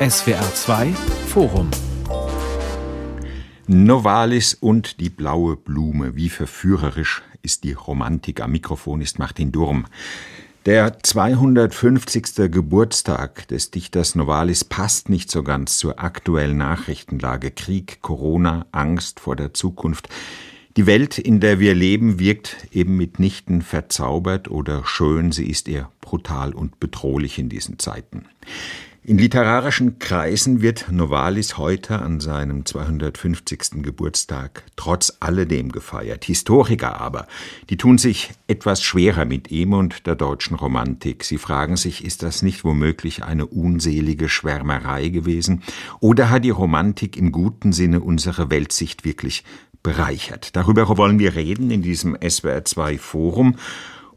SWR 2 Forum Novalis und die blaue Blume. Wie verführerisch ist die Romantik. Am Mikrofon ist Martin Durm. Der 250. Geburtstag des Dichters Novalis passt nicht so ganz zur aktuellen Nachrichtenlage. Krieg, Corona, Angst vor der Zukunft. Die Welt, in der wir leben, wirkt eben mitnichten verzaubert oder schön, sie ist eher brutal und bedrohlich in diesen Zeiten. In literarischen Kreisen wird Novalis heute an seinem 250. Geburtstag trotz alledem gefeiert. Historiker aber, die tun sich etwas schwerer mit ihm und der deutschen Romantik. Sie fragen sich, ist das nicht womöglich eine unselige Schwärmerei gewesen? Oder hat die Romantik im guten Sinne unsere Weltsicht wirklich bereichert? Darüber wollen wir reden in diesem SWR2 Forum.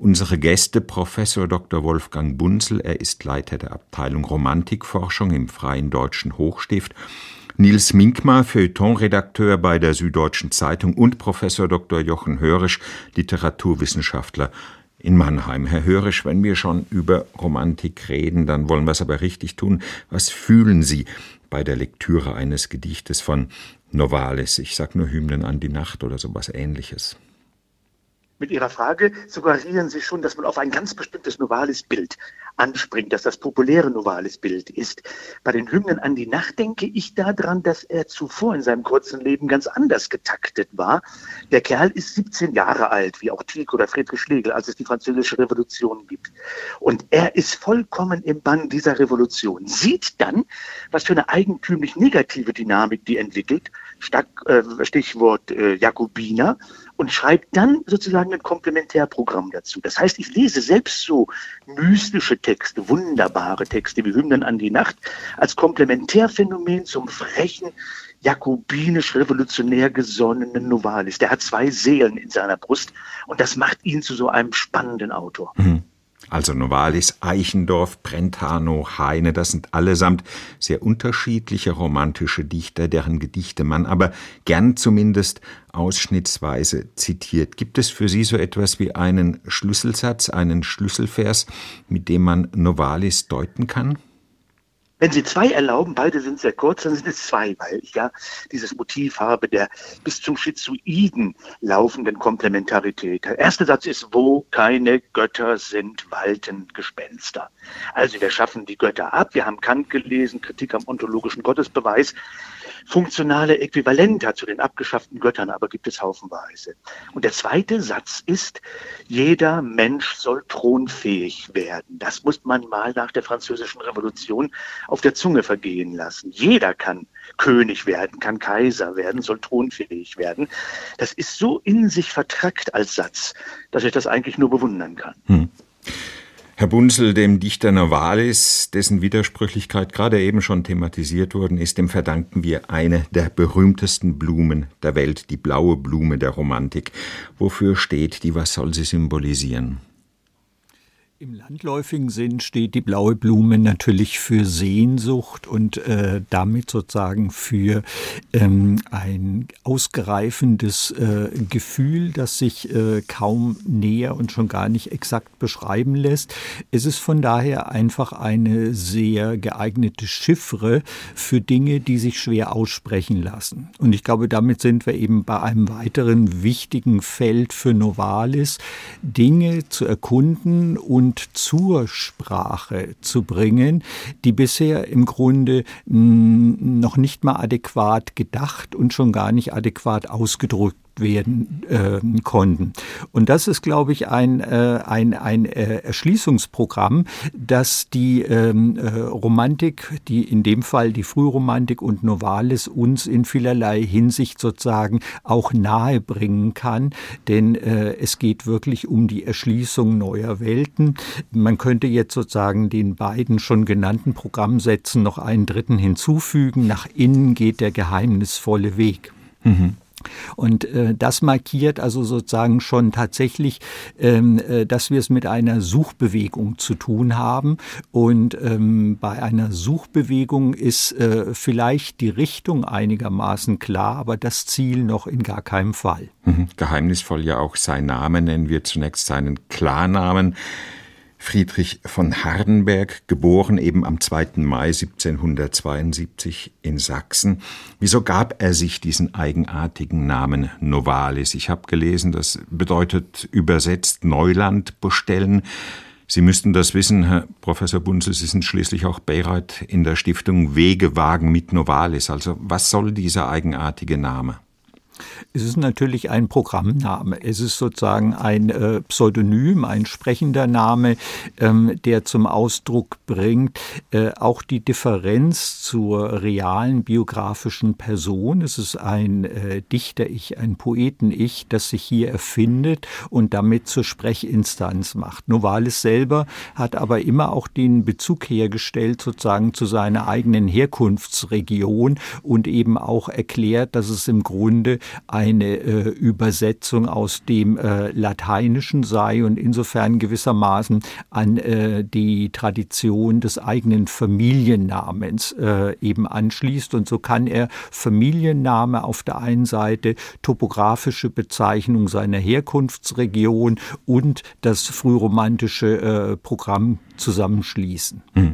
Unsere Gäste Professor Dr. Wolfgang Bunzel, er ist Leiter der Abteilung Romantikforschung im Freien Deutschen Hochstift. Nils Minkmar, Feuilletonredakteur bei der Süddeutschen Zeitung und Professor Dr. Jochen Hörisch, Literaturwissenschaftler in Mannheim. Herr Hörisch, wenn wir schon über Romantik reden, dann wollen wir es aber richtig tun. Was fühlen Sie bei der Lektüre eines Gedichtes von Novalis? Ich sag nur Hymnen an die Nacht oder sowas ähnliches. Mit Ihrer Frage suggerieren Sie schon, dass man auf ein ganz bestimmtes Novalis-Bild anspringt, dass das populäre Novalis-Bild ist. Bei den Hymnen an die Nacht denke ich daran, dass er zuvor in seinem kurzen Leben ganz anders getaktet war. Der Kerl ist 17 Jahre alt, wie auch Tieck oder Friedrich Schlegel, als es die französische Revolution gibt. Und er ist vollkommen im Bann dieser Revolution, sieht dann, was für eine eigentümlich negative Dynamik die entwickelt, äh, Stichwort äh, Jakobiner, und schreibt dann sozusagen ein Komplementärprogramm dazu. Das heißt, ich lese selbst so mystische Texte, wunderbare Texte wie Hymnen an die Nacht als Komplementärphänomen zum frechen, jakobinisch-revolutionär gesonnenen Novalis. Der hat zwei Seelen in seiner Brust und das macht ihn zu so einem spannenden Autor. Mhm also Novalis, Eichendorff, Brentano, Heine, das sind allesamt sehr unterschiedliche romantische Dichter, deren Gedichte man aber gern zumindest ausschnittsweise zitiert. Gibt es für Sie so etwas wie einen Schlüsselsatz, einen Schlüsselvers, mit dem man Novalis deuten kann? Wenn Sie zwei erlauben, beide sind sehr kurz, dann sind es zwei, weil ich ja dieses Motiv habe der bis zum Schizoiden laufenden Komplementarität. Der erste Satz ist, wo keine Götter sind, walten Gespenster. Also wir schaffen die Götter ab. Wir haben Kant gelesen, Kritik am ontologischen Gottesbeweis funktionale Äquivalente zu den abgeschafften Göttern, aber gibt es haufenweise. Und der zweite Satz ist, jeder Mensch soll thronfähig werden. Das muss man mal nach der französischen Revolution auf der Zunge vergehen lassen. Jeder kann König werden, kann Kaiser werden, soll thronfähig werden. Das ist so in sich vertrackt als Satz, dass ich das eigentlich nur bewundern kann. Hm. Herr Bunzel, dem Dichter Novalis, dessen Widersprüchlichkeit gerade eben schon thematisiert worden ist, dem verdanken wir eine der berühmtesten Blumen der Welt, die blaue Blume der Romantik. Wofür steht die? Was soll sie symbolisieren? Im landläufigen Sinn steht die blaue Blume natürlich für Sehnsucht und äh, damit sozusagen für ähm, ein ausgereifendes äh, Gefühl, das sich äh, kaum näher und schon gar nicht exakt beschreiben lässt. Es ist von daher einfach eine sehr geeignete Chiffre für Dinge, die sich schwer aussprechen lassen. Und ich glaube, damit sind wir eben bei einem weiteren wichtigen Feld für Novalis, Dinge zu erkunden und und zur Sprache zu bringen, die bisher im Grunde noch nicht mal adäquat gedacht und schon gar nicht adäquat ausgedrückt werden äh, konnten. Und das ist, glaube ich, ein, äh, ein, ein äh, Erschließungsprogramm, das die ähm, äh, Romantik, die in dem Fall die Frühromantik und Novalis uns in vielerlei Hinsicht sozusagen auch nahe bringen kann. Denn äh, es geht wirklich um die Erschließung neuer Welten. Man könnte jetzt sozusagen den beiden schon genannten Programmsätzen noch einen dritten hinzufügen. Nach innen geht der geheimnisvolle Weg. Mhm. Und äh, das markiert also sozusagen schon tatsächlich, ähm, äh, dass wir es mit einer Suchbewegung zu tun haben. Und ähm, bei einer Suchbewegung ist äh, vielleicht die Richtung einigermaßen klar, aber das Ziel noch in gar keinem Fall. Mhm. Geheimnisvoll ja auch sein Name nennen wir zunächst seinen Klarnamen. Friedrich von Hardenberg, geboren eben am 2. Mai 1772 in Sachsen. Wieso gab er sich diesen eigenartigen Namen Novalis? Ich habe gelesen, das bedeutet übersetzt Neuland bestellen. Sie müssten das wissen, Herr Professor Bunzel, Sie sind schließlich auch Beirat in der Stiftung Wege wagen mit Novalis. Also was soll dieser eigenartige Name? Es ist natürlich ein Programmname. Es ist sozusagen ein äh, Pseudonym, ein sprechender Name, ähm, der zum Ausdruck bringt äh, auch die Differenz zur realen biografischen Person. Es ist ein äh, Dichter-Ich, ein Poeten-Ich, das sich hier erfindet und damit zur Sprechinstanz macht. Novalis selber hat aber immer auch den Bezug hergestellt sozusagen zu seiner eigenen Herkunftsregion und eben auch erklärt, dass es im Grunde eine äh, Übersetzung aus dem äh, Lateinischen sei und insofern gewissermaßen an äh, die Tradition des eigenen Familiennamens äh, eben anschließt. Und so kann er Familienname auf der einen Seite, topografische Bezeichnung seiner Herkunftsregion und das frühromantische äh, Programm zusammenschließen. Mhm.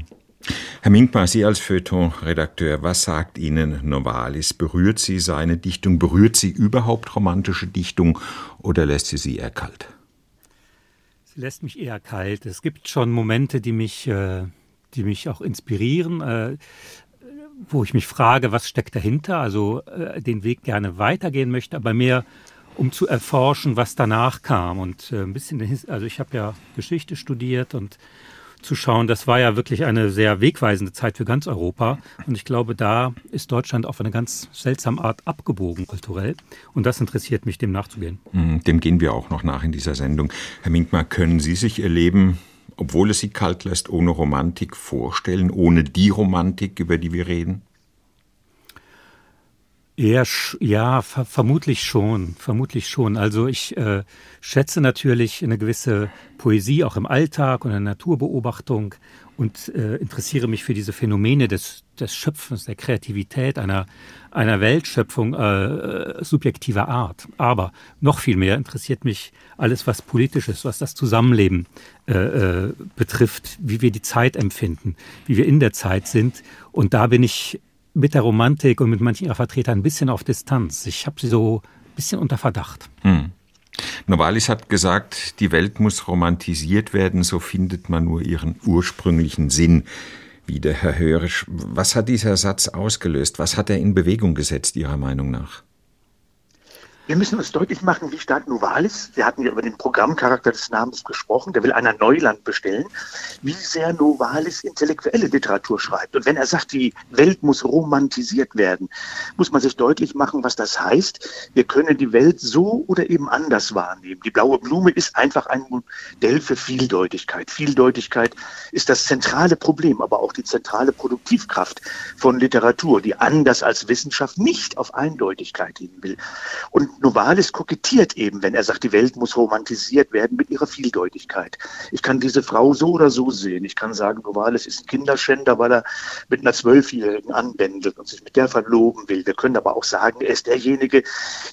Herr Minkmar, Sie als Feuilleton-Redakteur, was sagt Ihnen Novalis? Berührt Sie seine Dichtung? Berührt Sie überhaupt romantische Dichtung oder lässt sie Sie eher kalt? Sie lässt mich eher kalt. Es gibt schon Momente, die mich, äh, die mich auch inspirieren, äh, wo ich mich frage, was steckt dahinter, also äh, den Weg gerne weitergehen möchte, aber mehr um zu erforschen, was danach kam. Und ein bisschen, also ich habe ja Geschichte studiert und zu schauen. Das war ja wirklich eine sehr wegweisende Zeit für ganz Europa. Und ich glaube, da ist Deutschland auf eine ganz seltsame Art abgebogen kulturell. Und das interessiert mich, dem nachzugehen. Mhm, dem gehen wir auch noch nach in dieser Sendung. Herr Minkmar, können Sie sich Ihr Leben, obwohl es Sie kalt lässt, ohne Romantik vorstellen, ohne die Romantik, über die wir reden? Eher, ja, ver vermutlich schon, vermutlich schon. Also ich äh, schätze natürlich eine gewisse Poesie auch im Alltag und in der Naturbeobachtung und äh, interessiere mich für diese Phänomene des, des Schöpfens, der Kreativität einer, einer Weltschöpfung äh, subjektiver Art. Aber noch viel mehr interessiert mich alles, was politisch ist, was das Zusammenleben äh, äh, betrifft, wie wir die Zeit empfinden, wie wir in der Zeit sind. Und da bin ich mit der Romantik und mit manchen ihrer Vertreter ein bisschen auf Distanz. Ich habe sie so ein bisschen unter Verdacht. Hm. Novalis hat gesagt, die Welt muss romantisiert werden, so findet man nur ihren ursprünglichen Sinn wieder, Herr Hörisch. Was hat dieser Satz ausgelöst? Was hat er in Bewegung gesetzt, Ihrer Meinung nach? Wir müssen uns deutlich machen, wie stark Novalis, wir hatten ja über den Programmcharakter des Namens gesprochen, der will einer Neuland bestellen, wie sehr Novalis intellektuelle Literatur schreibt. Und wenn er sagt, die Welt muss romantisiert werden, muss man sich deutlich machen, was das heißt. Wir können die Welt so oder eben anders wahrnehmen. Die blaue Blume ist einfach ein Modell für Vieldeutigkeit. Vieldeutigkeit ist das zentrale Problem, aber auch die zentrale Produktivkraft von Literatur, die anders als Wissenschaft nicht auf Eindeutigkeit hin will. Und Novalis kokettiert eben, wenn er sagt, die Welt muss romantisiert werden mit ihrer Vieldeutigkeit. Ich kann diese Frau so oder so sehen. Ich kann sagen, Novalis ist ein Kinderschänder, weil er mit einer Zwölfjährigen anbändelt und sich mit der verloben will. Wir können aber auch sagen, er ist derjenige,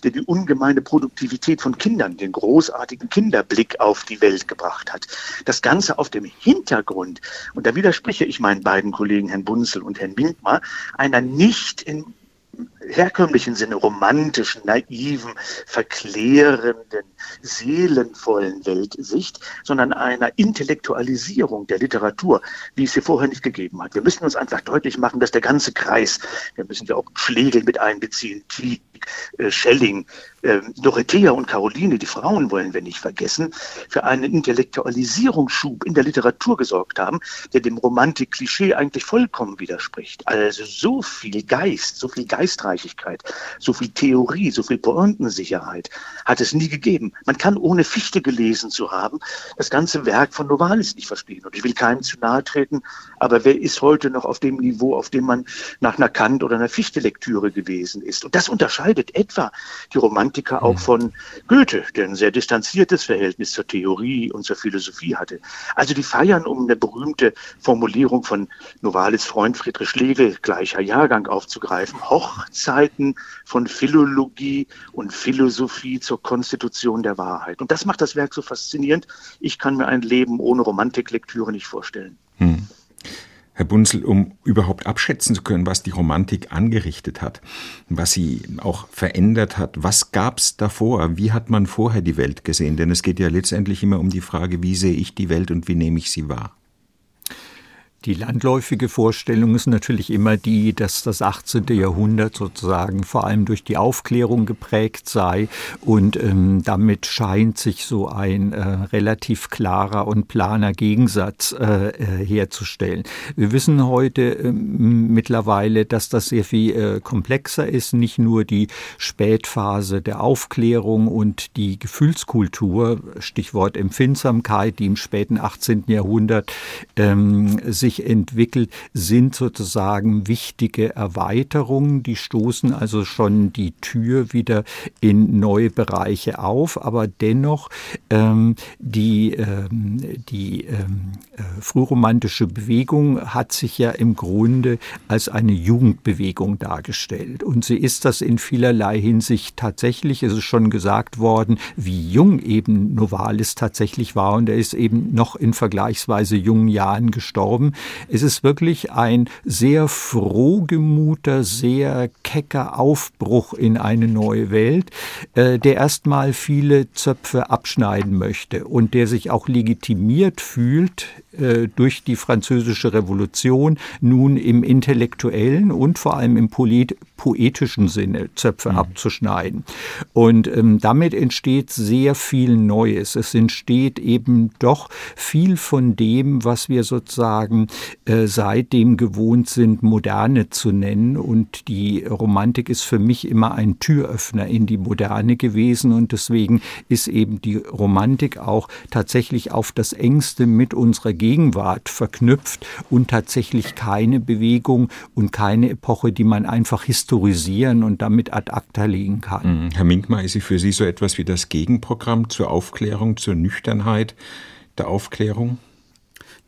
der die ungemeine Produktivität von Kindern, den großartigen Kinderblick auf die Welt gebracht hat. Das Ganze auf dem Hintergrund, und da widerspreche ich meinen beiden Kollegen, Herrn Bunzel und Herrn Minkmar, einer nicht in herkömmlichen Sinne romantischen, naiven, verklärenden, seelenvollen Weltsicht, sondern einer Intellektualisierung der Literatur, wie es sie vorher nicht gegeben hat. Wir müssen uns einfach deutlich machen, dass der ganze Kreis, wir müssen ja auch Schlegel mit einbeziehen, Tieck, Schelling, äh, Dorothea und Caroline, die Frauen wollen wir nicht vergessen, für einen Intellektualisierungsschub in der Literatur gesorgt haben, der dem Romantik-Klischee eigentlich vollkommen widerspricht. Also so viel Geist, so viel Geistreichigkeit, so viel Theorie, so viel Pointensicherheit hat es nie gegeben. Man kann ohne Fichte gelesen zu haben, das ganze Werk von Novalis nicht verstehen. Und ich will keinem zu nahe treten, aber wer ist heute noch auf dem Niveau, auf dem man nach einer Kant oder einer Fichte-Lektüre gewesen ist? Und das unterscheidet unterscheidet etwa die Romantiker auch von Goethe, der ein sehr distanziertes Verhältnis zur Theorie und zur Philosophie hatte. Also die feiern, um eine berühmte Formulierung von Novalis Freund Friedrich Schlegel, gleicher Jahrgang, aufzugreifen, Hochzeiten von Philologie und Philosophie zur Konstitution der Wahrheit. Und das macht das Werk so faszinierend. Ich kann mir ein Leben ohne Romantiklektüre nicht vorstellen. Hm. Herr Bunzel, um überhaupt abschätzen zu können, was die Romantik angerichtet hat, was sie auch verändert hat, was gab es davor? Wie hat man vorher die Welt gesehen? Denn es geht ja letztendlich immer um die Frage, wie sehe ich die Welt und wie nehme ich sie wahr? Die landläufige Vorstellung ist natürlich immer die, dass das 18. Jahrhundert sozusagen vor allem durch die Aufklärung geprägt sei und ähm, damit scheint sich so ein äh, relativ klarer und planer Gegensatz äh, äh herzustellen. Wir wissen heute äh, mittlerweile, dass das sehr viel äh, komplexer ist, nicht nur die Spätphase der Aufklärung und die Gefühlskultur, Stichwort Empfindsamkeit, die im späten 18. Jahrhundert ähm, sich sich entwickelt, sind sozusagen wichtige Erweiterungen. Die stoßen also schon die Tür wieder in neue Bereiche auf, aber dennoch ähm, die, ähm, die ähm, äh, frühromantische Bewegung hat sich ja im Grunde als eine Jugendbewegung dargestellt. Und sie ist das in vielerlei Hinsicht tatsächlich. Es ist schon gesagt worden, wie jung eben Novalis tatsächlich war. Und er ist eben noch in vergleichsweise jungen Jahren gestorben. Es ist wirklich ein sehr frohgemuter, sehr kecker Aufbruch in eine neue Welt, äh, der erstmal viele Zöpfe abschneiden möchte und der sich auch legitimiert fühlt äh, durch die französische Revolution nun im intellektuellen und vor allem im polit poetischen Sinne Zöpfe mhm. abzuschneiden. Und ähm, damit entsteht sehr viel Neues. Es entsteht eben doch viel von dem, was wir sozusagen äh, seitdem gewohnt sind, Moderne zu nennen. Und die Romantik ist für mich immer ein Türöffner in die Moderne gewesen. Und deswegen ist eben die Romantik auch tatsächlich auf das engste mit unserer Gegenwart verknüpft und tatsächlich keine Bewegung und keine Epoche, die man einfach historisieren und damit ad acta legen kann. Mhm. Herr Minkmar, ist sie für Sie so etwas wie das Gegenprogramm zur Aufklärung, zur Nüchternheit der Aufklärung?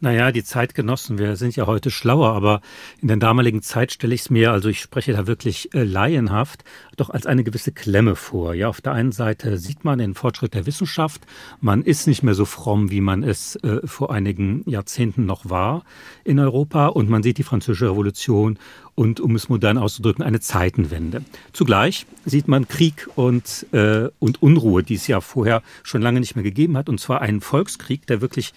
Naja, die Zeitgenossen, wir sind ja heute schlauer, aber in der damaligen Zeit stelle ich es mir, also ich spreche da wirklich äh, laienhaft, doch als eine gewisse Klemme vor. Ja, auf der einen Seite sieht man den Fortschritt der Wissenschaft, man ist nicht mehr so fromm, wie man es äh, vor einigen Jahrzehnten noch war in Europa und man sieht die französische Revolution und, um es modern auszudrücken, eine Zeitenwende. Zugleich sieht man Krieg und, äh, und Unruhe, die es ja vorher schon lange nicht mehr gegeben hat, und zwar einen Volkskrieg, der wirklich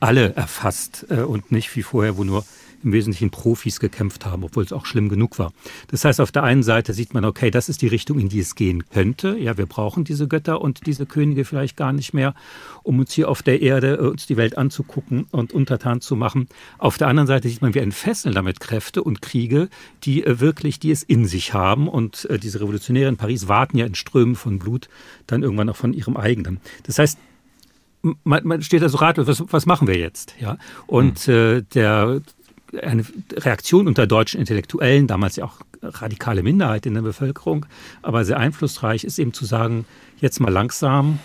alle erfasst äh, und nicht wie vorher, wo nur im Wesentlichen Profis gekämpft haben, obwohl es auch schlimm genug war. Das heißt, auf der einen Seite sieht man, okay, das ist die Richtung, in die es gehen könnte. Ja, wir brauchen diese Götter und diese Könige vielleicht gar nicht mehr, um uns hier auf der Erde äh, uns die Welt anzugucken und untertan zu machen. Auf der anderen Seite sieht man, wir entfesseln damit Kräfte und Kriege, die äh, wirklich, die es in sich haben. Und äh, diese Revolutionäre in Paris warten ja in Strömen von Blut dann irgendwann auch von ihrem eigenen. Das heißt, man, man steht da so ratlos, was, was machen wir jetzt? Ja? Und mhm. äh, der, eine Reaktion unter deutschen Intellektuellen, damals ja auch radikale Minderheit in der Bevölkerung, aber sehr einflussreich, ist eben zu sagen, jetzt mal langsam,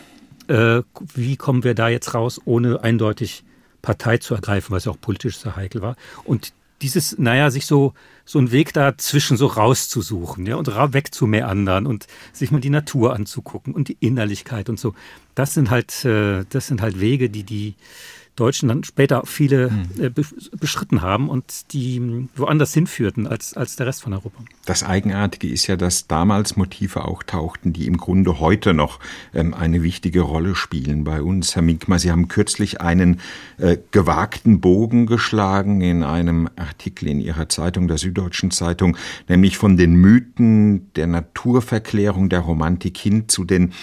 äh, wie kommen wir da jetzt raus, ohne eindeutig Partei zu ergreifen, was ja auch politisch sehr heikel war. Und dieses, naja, sich so, so einen Weg dazwischen so rauszusuchen, ja, und wegzumeandern und sich mal die Natur anzugucken und die Innerlichkeit und so. Das sind halt, äh, das sind halt Wege, die die Deutschen dann später viele hm. äh, beschritten haben und die woanders hinführten als, als der Rest von Europa. Das Eigenartige ist ja, dass damals Motive auch tauchten, die im Grunde heute noch ähm, eine wichtige Rolle spielen bei uns. Herr Minkmar, Sie haben kürzlich einen äh, gewagten Bogen geschlagen in einem Artikel in Ihrer Zeitung, der Süddeutschen Zeitung, nämlich von den Mythen der Naturverklärung der Romantik hin zu den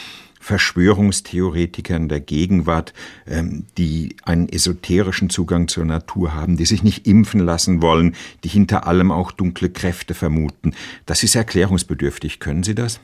Verschwörungstheoretikern der Gegenwart, ähm, die einen esoterischen Zugang zur Natur haben, die sich nicht impfen lassen wollen, die hinter allem auch dunkle Kräfte vermuten. Das ist erklärungsbedürftig. Können Sie das?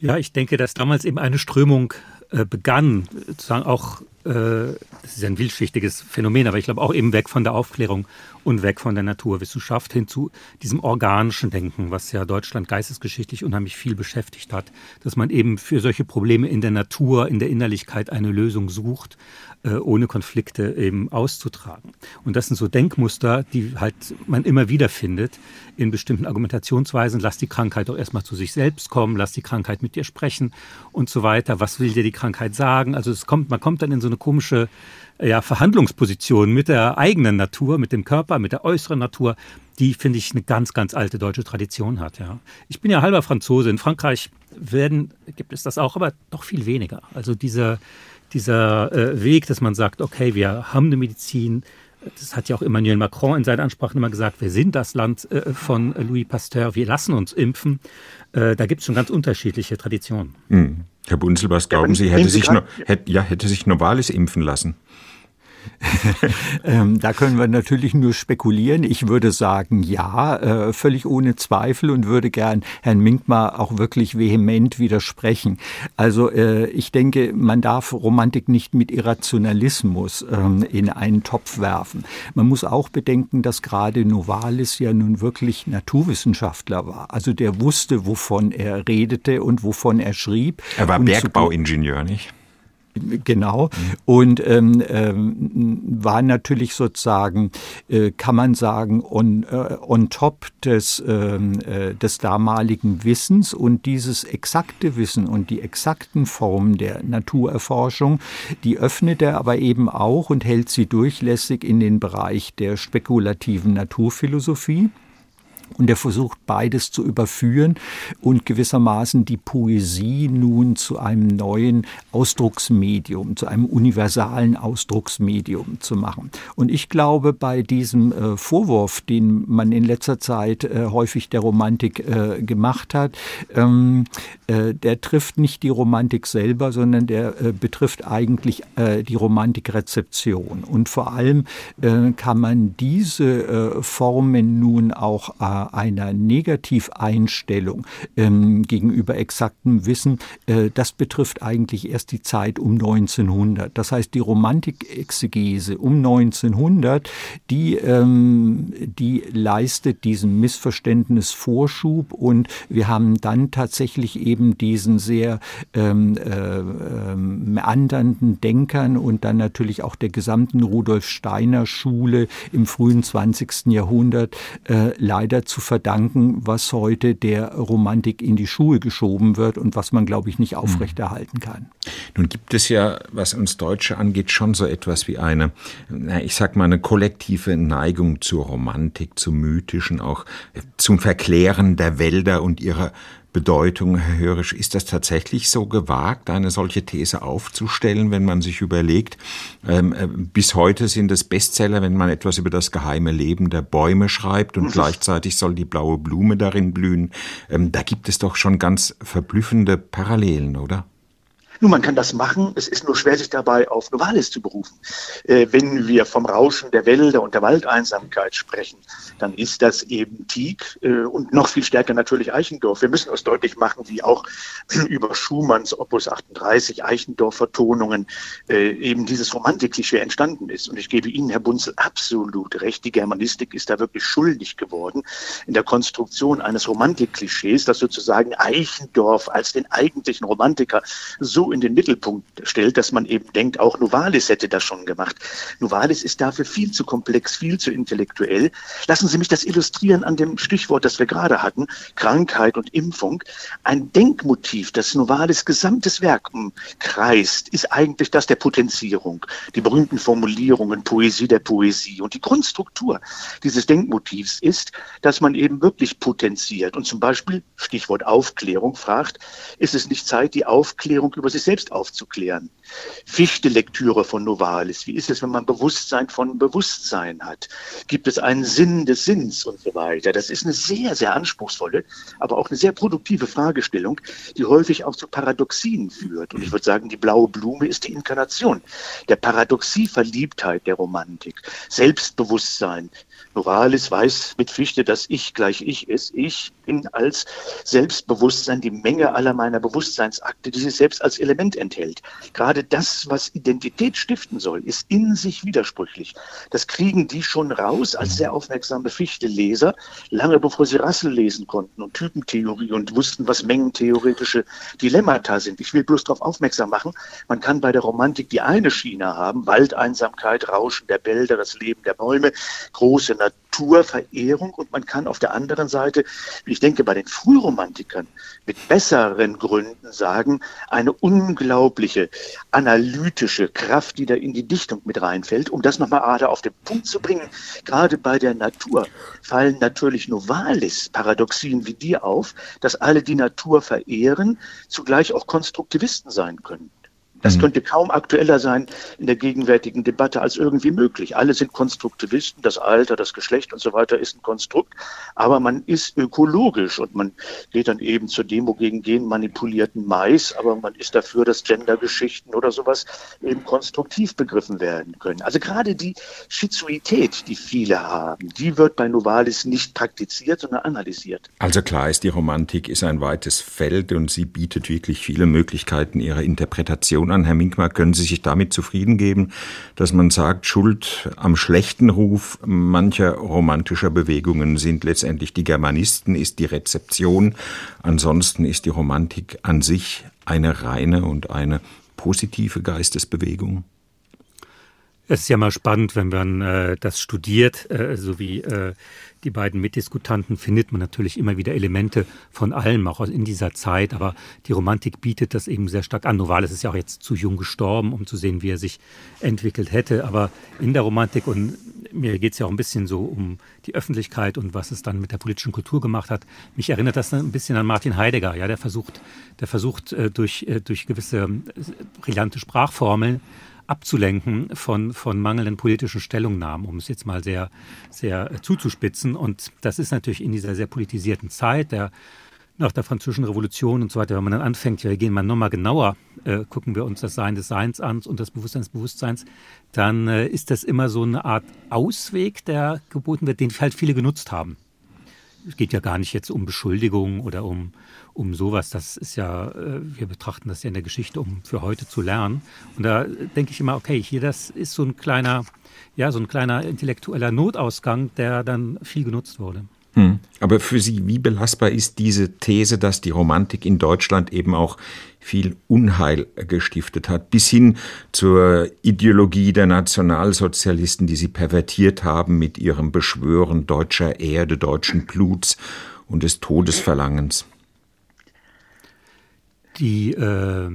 Ja, ich denke, dass damals eben eine Strömung äh, begann, sozusagen auch äh, das ist ein vielschichtiges Phänomen, aber ich glaube auch eben weg von der Aufklärung und weg von der Naturwissenschaft hin zu diesem organischen Denken, was ja Deutschland geistesgeschichtlich unheimlich viel beschäftigt hat, dass man eben für solche Probleme in der Natur, in der Innerlichkeit eine Lösung sucht, äh, ohne Konflikte eben auszutragen. Und das sind so Denkmuster, die halt man immer wieder findet in bestimmten Argumentationsweisen. Lass die Krankheit doch erstmal zu sich selbst kommen, lass die Krankheit mit dir sprechen und so weiter. Was will dir die Krankheit sagen? Also es kommt, man kommt dann in so eine komische ja, Verhandlungsposition mit der eigenen Natur, mit dem Körper, mit der äußeren Natur, die, finde ich, eine ganz, ganz alte deutsche Tradition hat. Ja. Ich bin ja halber Franzose. In Frankreich werden, gibt es das auch, aber doch viel weniger. Also dieser dieser äh, Weg, dass man sagt, okay, wir haben eine Medizin, das hat ja auch Emmanuel Macron in seinen Ansprachen immer gesagt, wir sind das Land äh, von Louis Pasteur, wir lassen uns impfen. Äh, da gibt es schon ganz unterschiedliche Traditionen. Mhm. Herr Bunzel, was glauben ja, Sie, hätte sich, no, hätte, ja, hätte sich Novalis impfen lassen? ähm, da können wir natürlich nur spekulieren. Ich würde sagen, ja, äh, völlig ohne Zweifel und würde gern Herrn Minkmar auch wirklich vehement widersprechen. Also äh, ich denke, man darf Romantik nicht mit Irrationalismus ähm, in einen Topf werfen. Man muss auch bedenken, dass gerade Novalis ja nun wirklich Naturwissenschaftler war. Also der wusste, wovon er redete und wovon er schrieb. Er war Bergbauingenieur, nicht? Genau. Und ähm, ähm, war natürlich sozusagen, äh, kann man sagen, on, äh, on top des, ähm, äh, des damaligen Wissens und dieses exakte Wissen und die exakten Formen der Naturerforschung, die öffnet er aber eben auch und hält sie durchlässig in den Bereich der spekulativen Naturphilosophie. Und er versucht beides zu überführen und gewissermaßen die Poesie nun zu einem neuen Ausdrucksmedium, zu einem universalen Ausdrucksmedium zu machen. Und ich glaube, bei diesem äh, Vorwurf, den man in letzter Zeit äh, häufig der Romantik äh, gemacht hat, ähm, äh, der trifft nicht die Romantik selber, sondern der betrifft eigentlich die Romantikrezeption. Und vor allem kann man diese Formen nun auch einer Negativeinstellung ähm, gegenüber exaktem Wissen, äh, das betrifft eigentlich erst die Zeit um 1900. Das heißt, die Romantikexegese um 1900, die, ähm, die leistet diesem Missverständnis Vorschub und wir haben dann tatsächlich eben diesen sehr ähm, äh, ähm, meandernden Denkern und dann natürlich auch der gesamten Rudolf Steiner Schule im frühen 20. Jahrhundert äh, leider zu verdanken, was heute der Romantik in die Schuhe geschoben wird und was man, glaube ich, nicht aufrechterhalten kann. Nun gibt es ja, was uns Deutsche angeht, schon so etwas wie eine, ich sag mal, eine kollektive Neigung zur Romantik, zum Mythischen, auch zum Verklären der Wälder und ihrer Bedeutung, Herr Hörisch, ist das tatsächlich so gewagt, eine solche These aufzustellen, wenn man sich überlegt, ähm, äh, bis heute sind es Bestseller, wenn man etwas über das geheime Leben der Bäume schreibt und mhm. gleichzeitig soll die blaue Blume darin blühen. Ähm, da gibt es doch schon ganz verblüffende Parallelen, oder? Nun, man kann das machen. Es ist nur schwer, sich dabei auf Novalis zu berufen. Äh, wenn wir vom Rauschen der Wälder und der Waldeinsamkeit sprechen, dann ist das eben Tieck äh, und noch viel stärker natürlich Eichendorff. Wir müssen uns deutlich machen, wie auch über Schumanns Opus 38 Eichendorff-Vertonungen äh, eben dieses Romantik-Klischee entstanden ist. Und ich gebe Ihnen, Herr Bunzel, absolut recht. Die Germanistik ist da wirklich schuldig geworden in der Konstruktion eines Romantik-Klischees, das sozusagen Eichendorff als den eigentlichen Romantiker so in den Mittelpunkt stellt, dass man eben denkt, auch Novalis hätte das schon gemacht. Novalis ist dafür viel zu komplex, viel zu intellektuell. Lassen Sie mich das illustrieren an dem Stichwort, das wir gerade hatten, Krankheit und Impfung. Ein Denkmotiv, das Novalis gesamtes Werk kreist, ist eigentlich das der Potenzierung. Die berühmten Formulierungen, Poesie der Poesie. Und die Grundstruktur dieses Denkmotivs ist, dass man eben wirklich potenziert und zum Beispiel, Stichwort Aufklärung, fragt, ist es nicht Zeit, die Aufklärung über sich selbst aufzuklären. Fichte-Lektüre von Novalis. Wie ist es, wenn man Bewusstsein von Bewusstsein hat? Gibt es einen Sinn des Sinns und so weiter? Das ist eine sehr, sehr anspruchsvolle, aber auch eine sehr produktive Fragestellung, die häufig auch zu Paradoxien führt. Und ich würde sagen, die blaue Blume ist die Inkarnation der Paradoxieverliebtheit der Romantik. Selbstbewusstsein, Novalis weiß mit Fichte, dass ich gleich ich ist. Ich bin als Selbstbewusstsein die Menge aller meiner Bewusstseinsakte, die sich selbst als Element enthält. Gerade das, was Identität stiften soll, ist in sich widersprüchlich. Das kriegen die schon raus als sehr aufmerksame Fichte-Leser, lange bevor sie Rassel lesen konnten und Typentheorie und wussten, was mengentheoretische Dilemmata sind. Ich will bloß darauf aufmerksam machen, man kann bei der Romantik die eine Schiene haben, Waldeinsamkeit, Rauschen der Bälder, das Leben der Bäume, große Naturverehrung und man kann auf der anderen Seite, ich denke bei den Frühromantikern, mit besseren Gründen sagen, eine unglaubliche analytische Kraft, die da in die Dichtung mit reinfällt. Um das nochmal gerade auf den Punkt zu bringen, gerade bei der Natur fallen natürlich Novalis Paradoxien wie die auf, dass alle die Natur verehren, zugleich auch Konstruktivisten sein können. Das mhm. könnte kaum aktueller sein in der gegenwärtigen Debatte als irgendwie möglich. Alle sind Konstruktivisten, das Alter, das Geschlecht und so weiter ist ein Konstrukt, aber man ist ökologisch und man geht dann eben zur Demo gegen genmanipulierten Mais, aber man ist dafür, dass Gendergeschichten oder sowas eben konstruktiv begriffen werden können. Also gerade die Schizoität, die viele haben, die wird bei Novalis nicht praktiziert, sondern analysiert. Also klar ist, die Romantik ist ein weites Feld und sie bietet wirklich viele Möglichkeiten ihrer Interpretation an. Herr Minkmar, können Sie sich damit zufrieden geben, dass man sagt, Schuld am schlechten Ruf mancher romantischer Bewegungen sind letztendlich die Germanisten, ist die Rezeption. Ansonsten ist die Romantik an sich eine reine und eine positive Geistesbewegung. Es ist ja mal spannend, wenn man äh, das studiert, äh, so wie äh, die beiden Mitdiskutanten, findet man natürlich immer wieder Elemente von allem, auch in dieser Zeit. Aber die Romantik bietet das eben sehr stark an. Novalis ist ja auch jetzt zu jung gestorben, um zu sehen, wie er sich entwickelt hätte. Aber in der Romantik, und mir geht es ja auch ein bisschen so um die Öffentlichkeit und was es dann mit der politischen Kultur gemacht hat, mich erinnert das ein bisschen an Martin Heidegger. Ja, der versucht, der versucht äh, durch, äh, durch gewisse äh, brillante Sprachformeln, abzulenken von, von mangelnden politischen Stellungnahmen, um es jetzt mal sehr, sehr äh, zuzuspitzen. Und das ist natürlich in dieser sehr politisierten Zeit, der nach der Französischen Revolution und so weiter, wenn man dann anfängt, ja, wir gehen mal nochmal genauer, äh, gucken wir uns das Sein des Seins an und das Bewusstsein des Bewusstseins, dann äh, ist das immer so eine Art Ausweg, der geboten wird, den halt viele genutzt haben. Es geht ja gar nicht jetzt um Beschuldigungen oder um um sowas. Das ist ja, äh, wir betrachten das ja in der Geschichte, um für heute zu lernen. Und da denke ich immer, okay, hier das ist so ein kleiner, ja, so ein kleiner intellektueller Notausgang, der dann viel genutzt wurde. Hm. Aber für Sie, wie belastbar ist diese These, dass die Romantik in Deutschland eben auch viel Unheil gestiftet hat, bis hin zur Ideologie der Nationalsozialisten, die sie pervertiert haben mit ihrem Beschwören deutscher Erde, deutschen Bluts und des Todesverlangens? Die äh,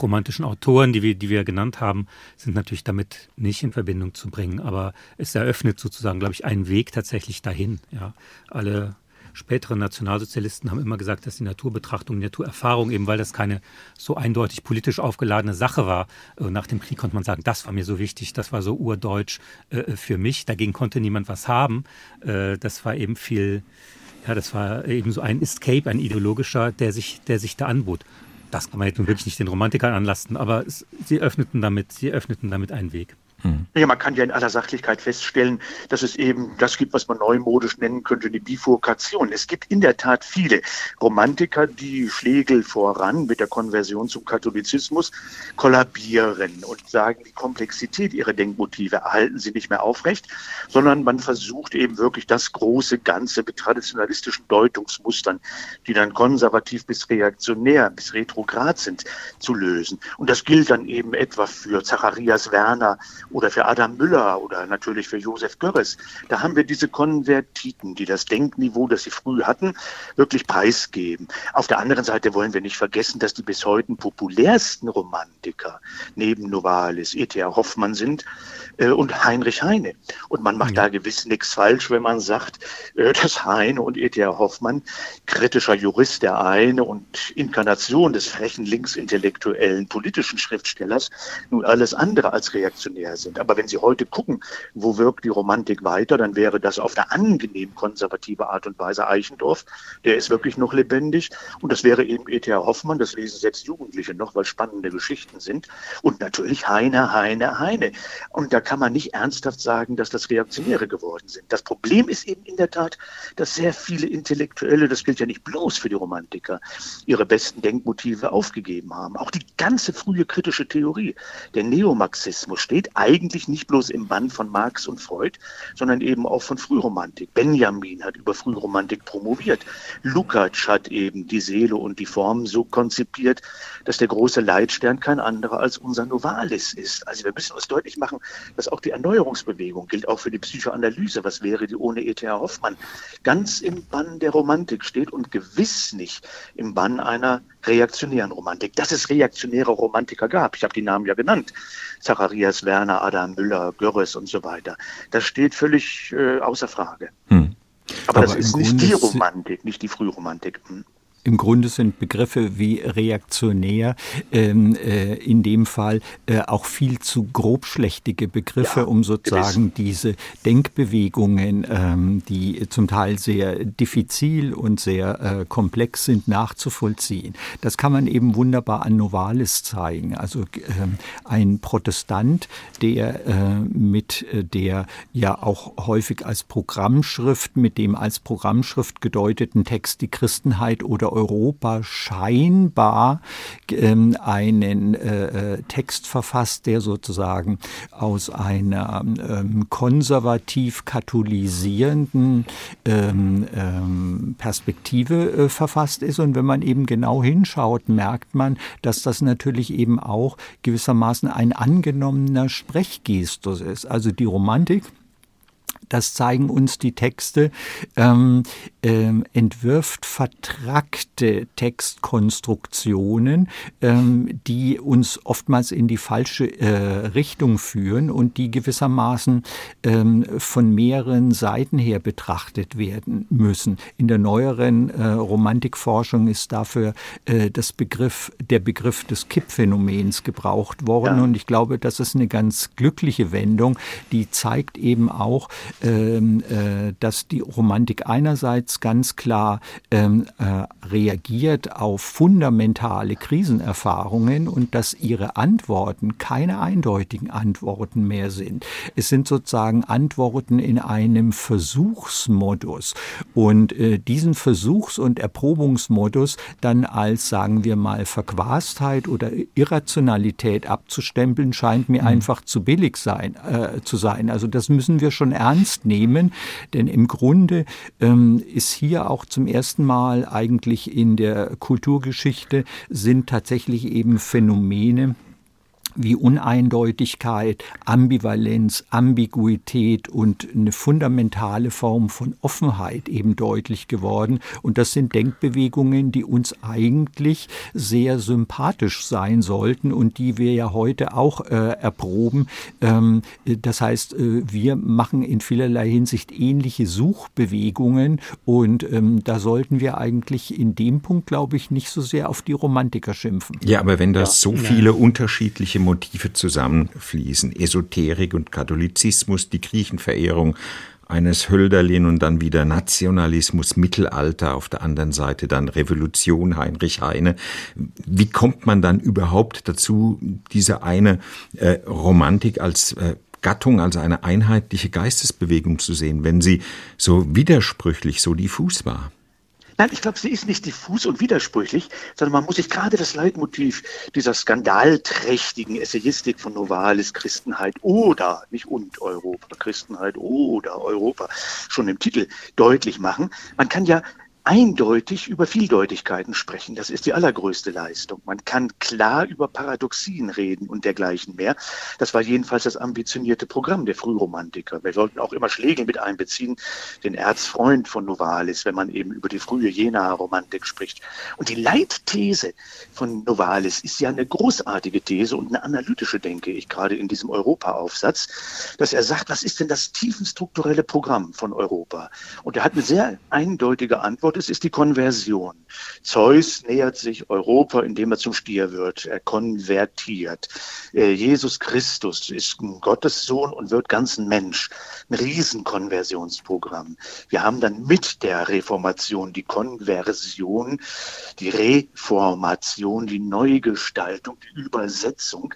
romantischen Autoren, die wir, die wir genannt haben, sind natürlich damit nicht in Verbindung zu bringen. Aber es eröffnet sozusagen, glaube ich, einen Weg tatsächlich dahin. Ja. Alle späteren Nationalsozialisten haben immer gesagt, dass die Naturbetrachtung, die Naturerfahrung, eben weil das keine so eindeutig politisch aufgeladene Sache war, äh, nach dem Krieg konnte man sagen, das war mir so wichtig, das war so urdeutsch äh, für mich. Dagegen konnte niemand was haben. Äh, das war eben viel ja, das war eben so ein Escape, ein ideologischer, der sich, der sich da anbot. Das kann man jetzt nun wirklich nicht den Romantikern anlasten, aber es, sie öffneten damit, sie öffneten damit einen Weg. Mhm. Ja, man kann ja in aller Sachlichkeit feststellen, dass es eben das gibt, was man neumodisch nennen könnte, eine Bifurkation. Es gibt in der Tat viele Romantiker, die Schlegel voran mit der Konversion zum Katholizismus kollabieren und sagen, die Komplexität ihrer Denkmotive erhalten sie nicht mehr aufrecht, sondern man versucht eben wirklich das große Ganze mit traditionalistischen Deutungsmustern, die dann konservativ bis reaktionär, bis retrograd sind, zu lösen. Und das gilt dann eben etwa für Zacharias Werner oder für Adam Müller oder natürlich für Josef Görres. Da haben wir diese Konvertiten, die das Denkniveau, das sie früh hatten, wirklich preisgeben. Auf der anderen Seite wollen wir nicht vergessen, dass die bis heute populärsten Romantiker neben Novalis, E.T.A. Hoffmann sind äh, und Heinrich Heine. Und man macht ja. da gewiss nichts falsch, wenn man sagt, äh, dass Heine und E.T.A. Hoffmann, kritischer Jurist der eine und Inkarnation des frechen linksintellektuellen politischen Schriftstellers, nun alles andere als reaktionär sind sind. Aber wenn Sie heute gucken, wo wirkt die Romantik weiter, dann wäre das auf eine angenehm konservative Art und Weise Eichendorff. Der ist wirklich noch lebendig. Und das wäre eben E.T.A. Hoffmann, das lesen selbst Jugendliche noch, weil spannende Geschichten sind. Und natürlich Heine, Heine, Heine. Und da kann man nicht ernsthaft sagen, dass das Reaktionäre geworden sind. Das Problem ist eben in der Tat, dass sehr viele Intellektuelle, das gilt ja nicht bloß für die Romantiker, ihre besten Denkmotive aufgegeben haben. Auch die ganze frühe kritische Theorie, der Neomarxismus, steht eigentlich nicht bloß im Bann von Marx und Freud, sondern eben auch von Frühromantik. Benjamin hat über Frühromantik promoviert. Lukács hat eben die Seele und die Form so konzipiert, dass der große Leitstern kein anderer als unser Novalis ist. Also wir müssen uns deutlich machen, dass auch die Erneuerungsbewegung gilt auch für die Psychoanalyse. Was wäre die ohne E.T.A. Hoffmann? Ganz im Bann der Romantik steht und gewiss nicht im Bann einer reaktionären Romantik. Dass es reaktionäre Romantiker gab, ich habe die Namen ja genannt, Zacharias Werner, Adam Müller, Görres und so weiter, das steht völlig äh, außer Frage. Hm. Aber, Aber, das ist nicht die Romantik, nicht die Frühromantik. Hm. Im Grunde sind Begriffe wie reaktionär ähm, äh, in dem Fall äh, auch viel zu grobschlächtige Begriffe, ja, um sozusagen diese Denkbewegungen, ähm, die zum Teil sehr diffizil und sehr äh, komplex sind, nachzuvollziehen. Das kann man eben wunderbar an Novalis zeigen. Also ähm, ein Protestant, der äh, mit der ja auch häufig als Programmschrift, mit dem als Programmschrift gedeuteten Text die Christenheit oder Europa scheinbar ähm, einen äh, äh, Text verfasst, der sozusagen aus einer ähm, konservativ katholisierenden ähm, ähm, Perspektive äh, verfasst ist. Und wenn man eben genau hinschaut, merkt man, dass das natürlich eben auch gewissermaßen ein angenommener Sprechgestus ist. Also die Romantik das zeigen uns die Texte, ähm, ähm, entwirft vertrackte Textkonstruktionen, ähm, die uns oftmals in die falsche äh, Richtung führen und die gewissermaßen ähm, von mehreren Seiten her betrachtet werden müssen. In der neueren äh, Romantikforschung ist dafür äh, das Begriff, der Begriff des Kippphänomens gebraucht worden ja. und ich glaube, das ist eine ganz glückliche Wendung, die zeigt eben auch, dass die Romantik einerseits ganz klar ähm, äh, reagiert auf fundamentale Krisenerfahrungen und dass ihre Antworten keine eindeutigen Antworten mehr sind. Es sind sozusagen Antworten in einem Versuchsmodus und äh, diesen Versuchs- und Erprobungsmodus dann als, sagen wir mal, Verquastheit oder Irrationalität abzustempeln, scheint mir mhm. einfach zu billig sein, äh, zu sein. Also das müssen wir schon ernst ernst nehmen, denn im Grunde ähm, ist hier auch zum ersten Mal eigentlich in der Kulturgeschichte sind tatsächlich eben Phänomene, wie Uneindeutigkeit, Ambivalenz, Ambiguität und eine fundamentale Form von Offenheit eben deutlich geworden. Und das sind Denkbewegungen, die uns eigentlich sehr sympathisch sein sollten und die wir ja heute auch äh, erproben. Ähm, das heißt, äh, wir machen in vielerlei Hinsicht ähnliche Suchbewegungen und ähm, da sollten wir eigentlich in dem Punkt, glaube ich, nicht so sehr auf die Romantiker schimpfen. Ja, aber wenn das ja. so viele unterschiedliche Motive zusammenfließen. Esoterik und Katholizismus, die Griechenverehrung eines Hölderlin und dann wieder Nationalismus, Mittelalter, auf der anderen Seite dann Revolution, Heinrich Heine. Wie kommt man dann überhaupt dazu, diese eine äh, Romantik als äh, Gattung, als eine einheitliche Geistesbewegung zu sehen, wenn sie so widersprüchlich, so diffus war? Nein, ich glaube, sie ist nicht diffus und widersprüchlich, sondern man muss sich gerade das Leitmotiv dieser skandalträchtigen Essayistik von Novalis, Christenheit oder, nicht und Europa, Christenheit oder Europa, schon im Titel deutlich machen. Man kann ja eindeutig über Vieldeutigkeiten sprechen. Das ist die allergrößte Leistung. Man kann klar über Paradoxien reden und dergleichen mehr. Das war jedenfalls das ambitionierte Programm der Frühromantiker. Wir sollten auch immer Schlegel mit einbeziehen, den Erzfreund von Novalis, wenn man eben über die frühe Jenaer Romantik spricht. Und die Leitthese von Novalis ist ja eine großartige These und eine analytische, denke ich, gerade in diesem Europa-Aufsatz, dass er sagt, was ist denn das tiefenstrukturelle Programm von Europa? Und er hat eine sehr eindeutige Antwort Gott ist, ist die Konversion. Zeus nähert sich Europa, indem er zum Stier wird. Er konvertiert. Äh, Jesus Christus ist ein Gottessohn und wird ganz ein Mensch. Ein Riesenkonversionsprogramm. Wir haben dann mit der Reformation die Konversion, die Reformation, die Neugestaltung, die Übersetzung,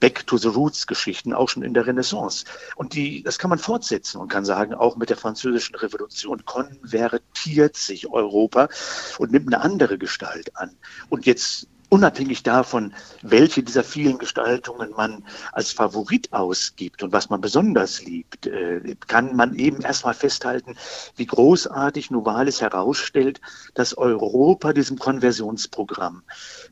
Back to the Roots Geschichten, auch schon in der Renaissance. Und die, das kann man fortsetzen und kann sagen, auch mit der französischen Revolution konvertiert sich Europa und nimmt eine andere Gestalt an. Und jetzt unabhängig davon, welche dieser vielen Gestaltungen man als Favorit ausgibt und was man besonders liebt, äh, kann man eben erstmal festhalten, wie großartig Novalis herausstellt, dass Europa diesem Konversionsprogramm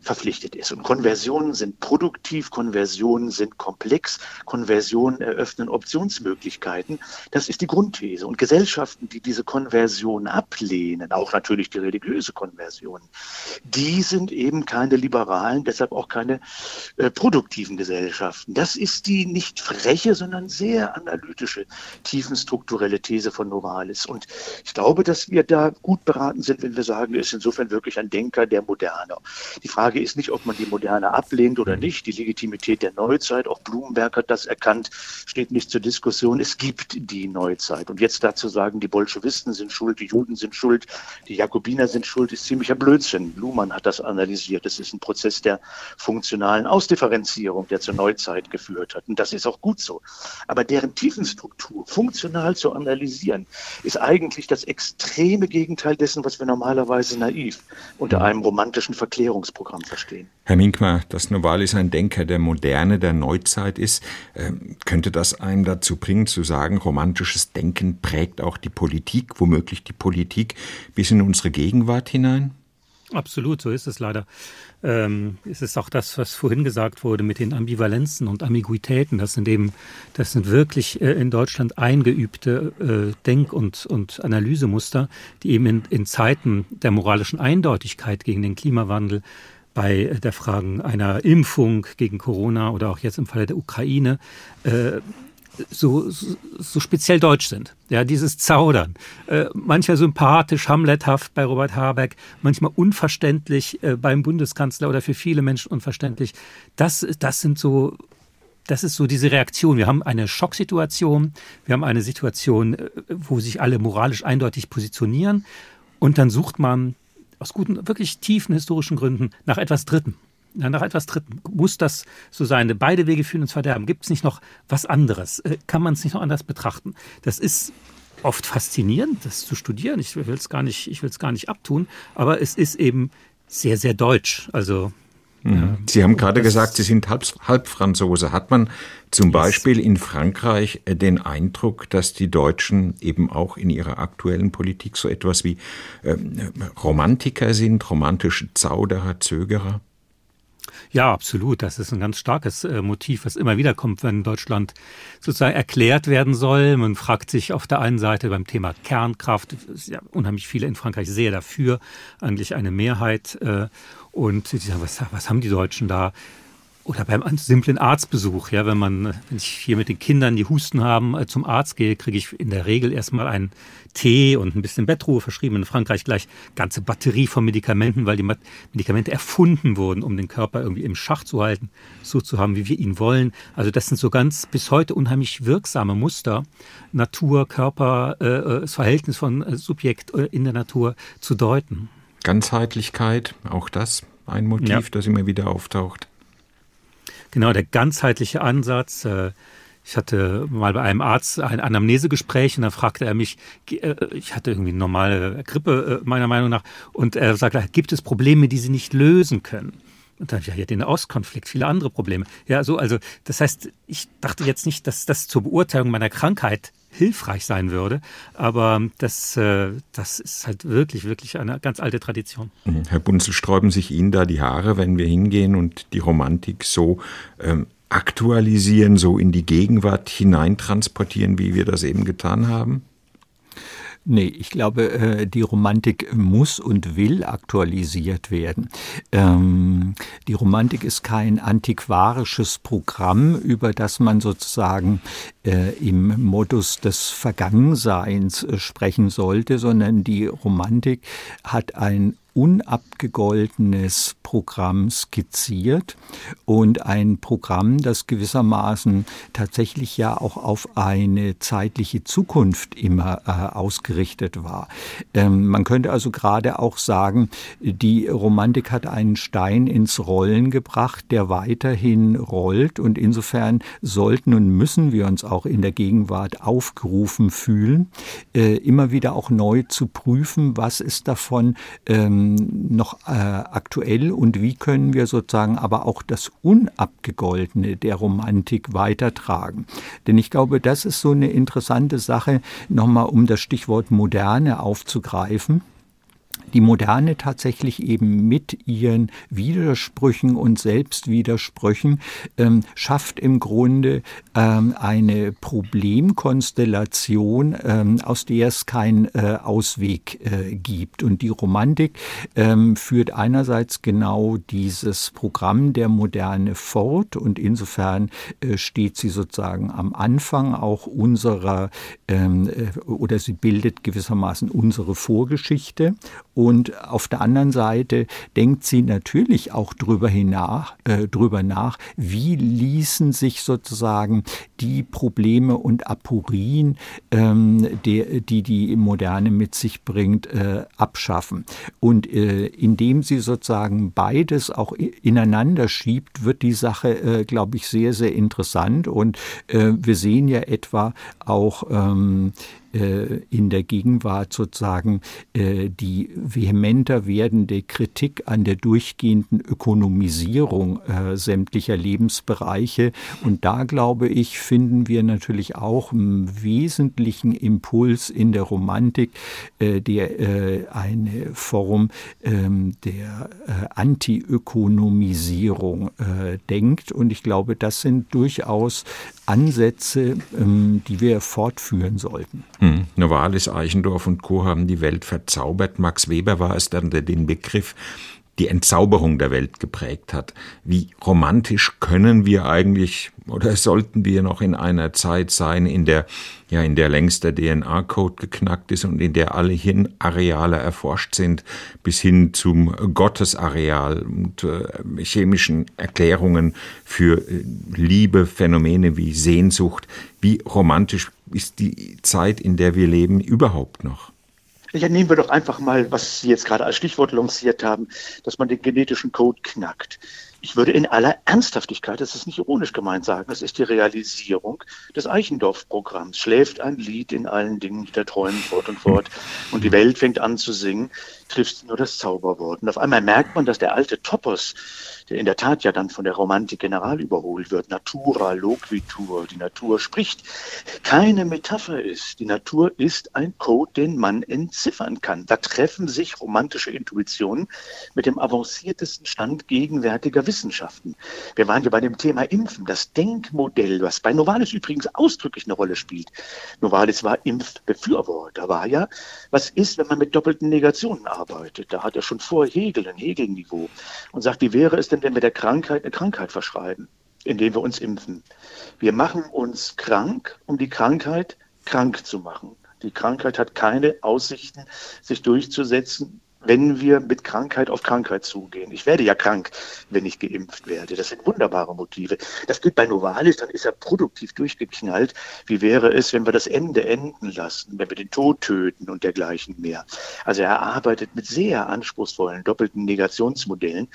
verpflichtet ist. Und Konversionen sind produktiv, Konversionen sind komplex, Konversionen eröffnen Optionsmöglichkeiten. Das ist die Grundthese. Und Gesellschaften, die diese Konversion ablehnen, auch natürlich die religiöse Konversion, die sind eben keine liberalen, deshalb auch keine äh, produktiven Gesellschaften. Das ist die nicht freche, sondern sehr analytische, tiefenstrukturelle These von Novalis. Und ich glaube, dass wir da gut beraten sind, wenn wir sagen, er ist insofern wirklich ein Denker der Moderne. Die Frage ist nicht, ob man die Moderne ablehnt oder nicht. Die Legitimität der Neuzeit, auch Blumenberg hat das erkannt, steht nicht zur Diskussion. Es gibt die Neuzeit. Und jetzt dazu sagen, die Bolschewisten sind schuld, die Juden sind schuld, die Jakobiner sind schuld, ist ziemlicher Blödsinn. Luhmann hat das analysiert. Es ist ein Prozess der funktionalen Ausdifferenzierung, der zur Neuzeit geführt hat. Und das ist auch gut so. Aber deren Tiefenstruktur funktional zu analysieren, ist eigentlich das extreme Gegenteil dessen, was wir normalerweise naiv unter einem romantischen Verklärungsprogramm verstehen. Herr Minkmar, dass Novalis ein Denker der Moderne, der Neuzeit ist, äh, könnte das einen dazu bringen, zu sagen, romantisches Denken prägt auch die Politik, womöglich die Politik bis in unsere Gegenwart hinein? Absolut, so ist es leider. Ähm, es ist auch das, was vorhin gesagt wurde mit den Ambivalenzen und Ambiguitäten. Das sind eben, das sind wirklich äh, in Deutschland eingeübte äh, Denk- und, und Analysemuster, die eben in, in Zeiten der moralischen Eindeutigkeit gegen den Klimawandel bei der Frage einer Impfung gegen Corona oder auch jetzt im Falle der Ukraine äh, so, so, so speziell deutsch sind. Ja, dieses Zaudern. Äh, manchmal sympathisch, hamlethaft bei Robert Habeck, manchmal unverständlich äh, beim Bundeskanzler oder für viele Menschen unverständlich. Das, das sind so das ist so diese Reaktion. Wir haben eine Schocksituation, wir haben eine Situation, äh, wo sich alle moralisch eindeutig positionieren und dann sucht man aus guten, wirklich tiefen historischen Gründen nach etwas Dritten nach etwas Dritten. Muss das so sein? Beide Wege führen ins Verderben. Gibt es nicht noch was anderes? Äh, kann man es nicht noch anders betrachten? Das ist oft faszinierend, das zu studieren. Ich will es gar nicht, ich will es gar nicht abtun, aber es ist eben sehr, sehr deutsch. Also mhm. Sie haben gerade gesagt, Sie sind halb, Halbfranzose. Hat man zum. Beispiel in Frankreich äh, den Eindruck, dass die Deutschen eben auch in ihrer aktuellen Politik so etwas wie ähm, Romantiker sind, romantische Zauderer, Zögerer? Ja, absolut. Das ist ein ganz starkes äh, Motiv, was immer wieder kommt, wenn Deutschland sozusagen erklärt werden soll. Man fragt sich auf der einen Seite beim Thema Kernkraft, ja unheimlich viele in Frankreich sehr dafür, eigentlich eine Mehrheit. Äh, und sie sagen, was, was haben die Deutschen da? Oder beim simplen Arztbesuch, ja, wenn man, wenn ich hier mit den Kindern, die Husten haben, äh, zum Arzt gehe, kriege ich in der Regel erstmal einen Tee und ein bisschen Bettruhe verschrieben. In Frankreich gleich ganze Batterie von Medikamenten, weil die Medikamente erfunden wurden, um den Körper irgendwie im Schach zu halten, so zu haben, wie wir ihn wollen. Also das sind so ganz bis heute unheimlich wirksame Muster, Natur, Körper, äh, äh das Verhältnis von Subjekt in der Natur zu deuten. Ganzheitlichkeit, auch das ein Motiv, ja. das immer wieder auftaucht. Genau, der ganzheitliche Ansatz. Äh, ich hatte mal bei einem Arzt ein Anamnesegespräch und da fragte er mich, äh, ich hatte irgendwie eine normale Grippe äh, meiner Meinung nach, und er sagte, gibt es Probleme, die Sie nicht lösen können? Und dann, ja, ja, den Auskonflikt, viele andere Probleme. Ja, so, also, das heißt, ich dachte jetzt nicht, dass das zur Beurteilung meiner Krankheit hilfreich sein würde. Aber das, das ist halt wirklich, wirklich eine ganz alte Tradition. Mhm. Herr Bunzel, sträuben sich Ihnen da die Haare, wenn wir hingehen und die Romantik so ähm, aktualisieren, so in die Gegenwart hineintransportieren, wie wir das eben getan haben? Nee, ich glaube, äh, die Romantik muss und will aktualisiert werden. Ähm, die Romantik ist kein antiquarisches Programm, über das man sozusagen äh, im Modus des Vergangenseins äh, sprechen sollte, sondern die Romantik hat ein unabgegoltenes Programm skizziert und ein Programm, das gewissermaßen tatsächlich ja auch auf eine zeitliche Zukunft immer äh, ausgerichtet war. Ähm, man könnte also gerade auch sagen, die Romantik hat einen Stein ins Rollen gebracht, der weiterhin rollt und insofern sollten und müssen wir uns auch in der Gegenwart aufgerufen fühlen, äh, immer wieder auch neu zu prüfen, was ist davon ähm, noch äh, aktuell und wie können wir sozusagen aber auch das Unabgegoltene der Romantik weitertragen. Denn ich glaube, das ist so eine interessante Sache, nochmal um das Stichwort Moderne aufzugreifen die Moderne tatsächlich eben mit ihren Widersprüchen und Selbstwidersprüchen ähm, schafft im Grunde ähm, eine Problemkonstellation, ähm, aus der es keinen äh, Ausweg äh, gibt. Und die Romantik ähm, führt einerseits genau dieses Programm der Moderne fort und insofern äh, steht sie sozusagen am Anfang auch unserer ähm, äh, oder sie bildet gewissermaßen unsere Vorgeschichte und auf der anderen Seite denkt sie natürlich auch drüber, hinach, äh, drüber nach, wie ließen sich sozusagen die Probleme und Aporien, ähm, die, die die Moderne mit sich bringt, äh, abschaffen. Und äh, indem sie sozusagen beides auch ineinander schiebt, wird die Sache, äh, glaube ich, sehr, sehr interessant. Und äh, wir sehen ja etwa auch ähm, äh, in der Gegenwart sozusagen äh, die vehementer werdende Kritik an der durchgehenden Ökonomisierung äh, sämtlicher Lebensbereiche. Und da, glaube ich, finden wir natürlich auch einen wesentlichen Impuls in der Romantik, der eine Form ähm, der Anti-Ökonomisierung denkt. Und ich glaube, das sind durchaus Ansätze, ähm, die wir fortführen sollten. Hm. Novalis, Eichendorff und Co. haben die Welt verzaubert. Max Weber war es dann, der den Begriff die Entzauberung der Welt geprägt hat. Wie romantisch können wir eigentlich oder sollten wir noch in einer Zeit sein, in der ja in der längst der DNA-Code geknackt ist und in der alle Hirnareale erforscht sind, bis hin zum Gottesareal und äh, chemischen Erklärungen für äh, Liebe, Phänomene wie Sehnsucht. Wie romantisch ist die Zeit, in der wir leben, überhaupt noch? Ja, nehmen wir doch einfach mal, was Sie jetzt gerade als Stichwort lanciert haben, dass man den genetischen Code knackt. Ich würde in aller Ernsthaftigkeit, das ist nicht ironisch gemeint, sagen, das ist die Realisierung des Eichendorff-Programms. Schläft ein Lied in allen Dingen, die da träumen fort und fort und die Welt fängt an zu singen, trifft nur das Zauberwort. Und auf einmal merkt man, dass der alte Topos der in der Tat ja dann von der Romantik general überholt wird. Natura loquitur, die Natur spricht, keine Metapher ist. Die Natur ist ein Code, den man entziffern kann. Da treffen sich romantische Intuitionen mit dem avanciertesten Stand gegenwärtiger Wissenschaften. Wir waren ja bei dem Thema Impfen, das Denkmodell, was bei Novalis übrigens ausdrücklich eine Rolle spielt. Novalis war Impfbefürworter, war ja, was ist, wenn man mit doppelten Negationen arbeitet? Da hat er schon vor Hegel ein Hegel-Niveau und sagt, wie wäre es denn, wenn wir der Krankheit eine Krankheit verschreiben, indem wir uns impfen? Wir machen uns krank, um die Krankheit krank zu machen. Die Krankheit hat keine Aussichten, sich durchzusetzen, wenn wir mit Krankheit auf Krankheit zugehen. Ich werde ja krank, wenn ich geimpft werde. Das sind wunderbare Motive. Das gilt bei Novalis, dann ist er produktiv durchgeknallt. Wie wäre es, wenn wir das Ende enden lassen, wenn wir den Tod töten und dergleichen mehr? Also er arbeitet mit sehr anspruchsvollen doppelten Negationsmodellen,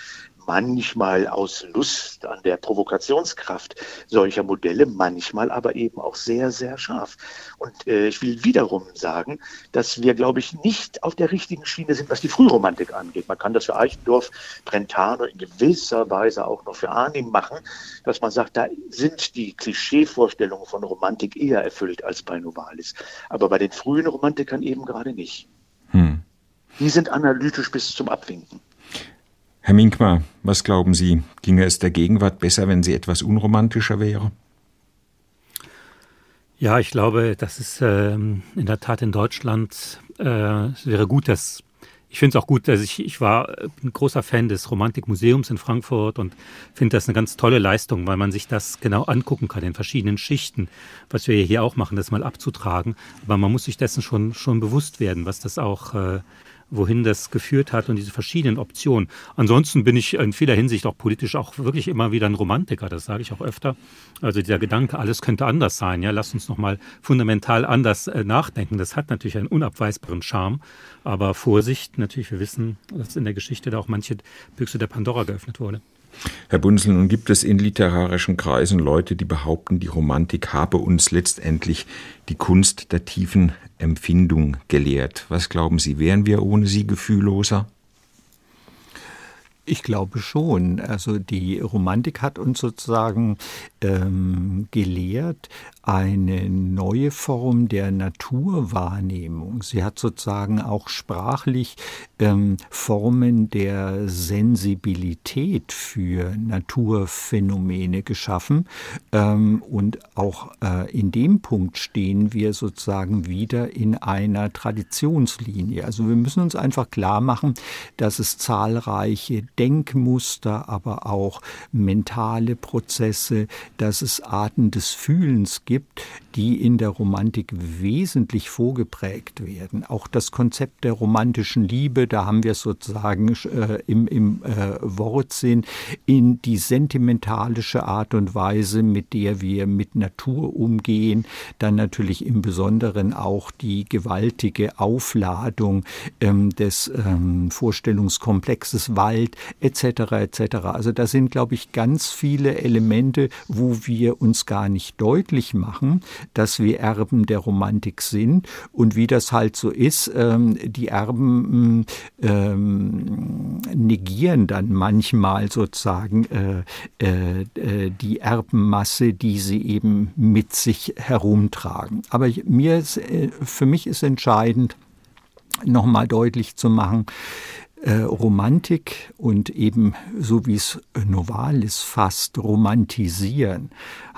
manchmal aus Lust an der Provokationskraft solcher Modelle, manchmal aber eben auch sehr, sehr scharf. Und äh, ich will wiederum sagen, dass wir, glaube ich, nicht auf der richtigen Schiene sind, was die Frühromantik angeht. Man kann das für Eichendorff, Brentano in gewisser Weise auch noch für Arnim machen, dass man sagt, da sind die Klischeevorstellungen von Romantik eher erfüllt als bei Novalis. Aber bei den frühen Romantikern eben gerade nicht. Hm. Die sind analytisch bis zum Abwinken. Herr Minkmar, was glauben Sie, ginge es der Gegenwart besser, wenn sie etwas unromantischer wäre? Ja, ich glaube, das ist ähm, in der Tat in Deutschland, äh, es wäre gut, dass ich finde es auch gut, dass ich, ich war ein großer Fan des Romantikmuseums in Frankfurt und finde das eine ganz tolle Leistung, weil man sich das genau angucken kann in verschiedenen Schichten, was wir hier auch machen, das mal abzutragen. Aber man muss sich dessen schon, schon bewusst werden, was das auch äh, wohin das geführt hat und diese verschiedenen Optionen. Ansonsten bin ich in vieler Hinsicht auch politisch auch wirklich immer wieder ein Romantiker, das sage ich auch öfter. Also dieser Gedanke, alles könnte anders sein, ja, lass uns nochmal fundamental anders äh, nachdenken. Das hat natürlich einen unabweisbaren Charme, aber Vorsicht, natürlich, wir wissen, dass in der Geschichte da auch manche Büchse der Pandora geöffnet wurde. Herr Bunzel, nun gibt es in literarischen Kreisen Leute, die behaupten, die Romantik habe uns letztendlich die Kunst der tiefen Empfindung gelehrt. Was glauben Sie, wären wir ohne sie gefühlloser? Ich glaube schon. Also die Romantik hat uns sozusagen ähm, gelehrt, eine neue Form der Naturwahrnehmung. Sie hat sozusagen auch sprachlich ähm, Formen der Sensibilität für Naturphänomene geschaffen. Ähm, und auch äh, in dem Punkt stehen wir sozusagen wieder in einer Traditionslinie. Also wir müssen uns einfach klar machen, dass es zahlreiche Denkmuster, aber auch mentale Prozesse, dass es Arten des Fühlens gibt, die in der Romantik wesentlich vorgeprägt werden. Auch das Konzept der romantischen Liebe, da haben wir sozusagen äh, im, im äh, Wortsinn in die sentimentalische Art und Weise, mit der wir mit Natur umgehen, dann natürlich im Besonderen auch die gewaltige Aufladung ähm, des ähm, Vorstellungskomplexes Wald etc. etc. Also da sind, glaube ich, ganz viele Elemente, wo wir uns gar nicht deutlich machen dass wir Erben der Romantik sind und wie das halt so ist, ähm, die Erben ähm, negieren dann manchmal sozusagen äh, äh, äh, die Erbenmasse, die sie eben mit sich herumtragen. Aber mir ist, äh, für mich ist entscheidend, nochmal deutlich zu machen, äh, Romantik und eben so wie es Novalis fasst, romantisieren,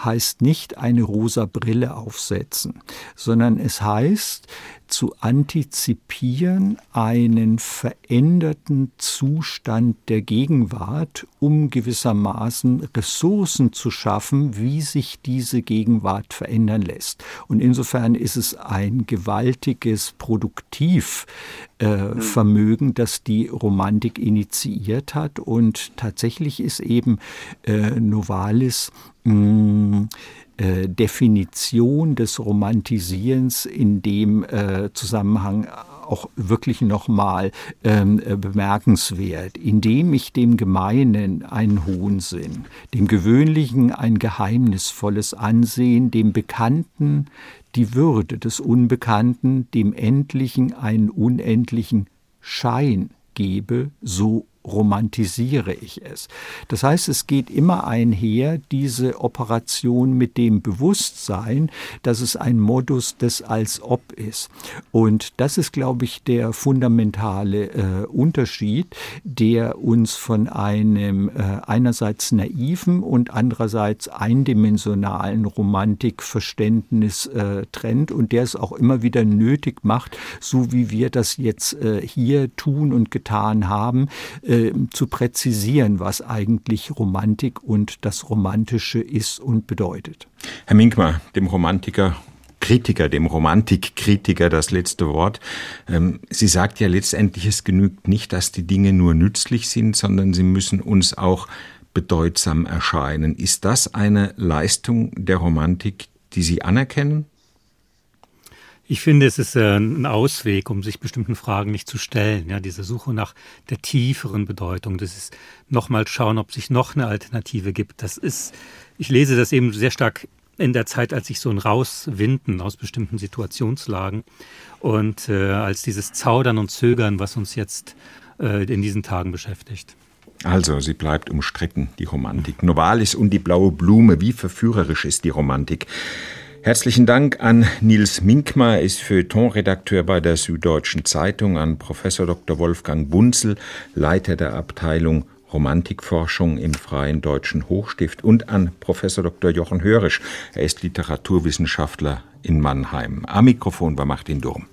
heißt nicht eine rosa Brille aufsetzen, sondern es heißt zu antizipieren einen veränderten Zustand der Gegenwart, um gewissermaßen Ressourcen zu schaffen, wie sich diese Gegenwart verändern lässt. Und insofern ist es ein gewaltiges Produktivvermögen, äh, das die Romantik initiiert hat. Und tatsächlich ist eben äh, Novalis mm, äh, Definition des Romantisierens in dem äh, Zusammenhang auch wirklich nochmal ähm, äh, bemerkenswert, indem ich dem Gemeinen einen hohen Sinn, dem Gewöhnlichen ein geheimnisvolles Ansehen, dem Bekannten die Würde des Unbekannten, dem Endlichen einen unendlichen Schein gebe, so romantisiere ich es. Das heißt, es geht immer einher, diese Operation mit dem Bewusstsein, dass es ein Modus des als ob ist. Und das ist, glaube ich, der fundamentale äh, Unterschied, der uns von einem äh, einerseits naiven und andererseits eindimensionalen Romantikverständnis äh, trennt und der es auch immer wieder nötig macht, so wie wir das jetzt äh, hier tun und getan haben, äh, zu präzisieren, was eigentlich Romantik und das Romantische ist und bedeutet. Herr Minkmar, dem Romantiker Kritiker, dem Romantikkritiker das letzte Wort. Ähm, sie sagt ja letztendlich, es genügt nicht, dass die Dinge nur nützlich sind, sondern sie müssen uns auch bedeutsam erscheinen. Ist das eine Leistung der Romantik, die Sie anerkennen? Ich finde, es ist äh, ein Ausweg, um sich bestimmten Fragen nicht zu stellen. Ja, diese Suche nach der tieferen Bedeutung. Das ist nochmal schauen, ob sich noch eine Alternative gibt. Das ist, ich lese das eben sehr stark in der Zeit, als sich so ein Rauswinden aus bestimmten Situationslagen und äh, als dieses Zaudern und Zögern, was uns jetzt äh, in diesen Tagen beschäftigt. Also, sie bleibt umstritten, die Romantik. Novalis und die blaue Blume, wie verführerisch ist die Romantik. Herzlichen Dank an Nils Minkmar, ist Feuilleton-Redakteur bei der Süddeutschen Zeitung, an Professor Dr. Wolfgang Bunzel, Leiter der Abteilung Romantikforschung im Freien Deutschen Hochstift und an Professor Dr. Jochen Hörisch. Er ist Literaturwissenschaftler in Mannheim. Am Mikrofon war Martin Durm.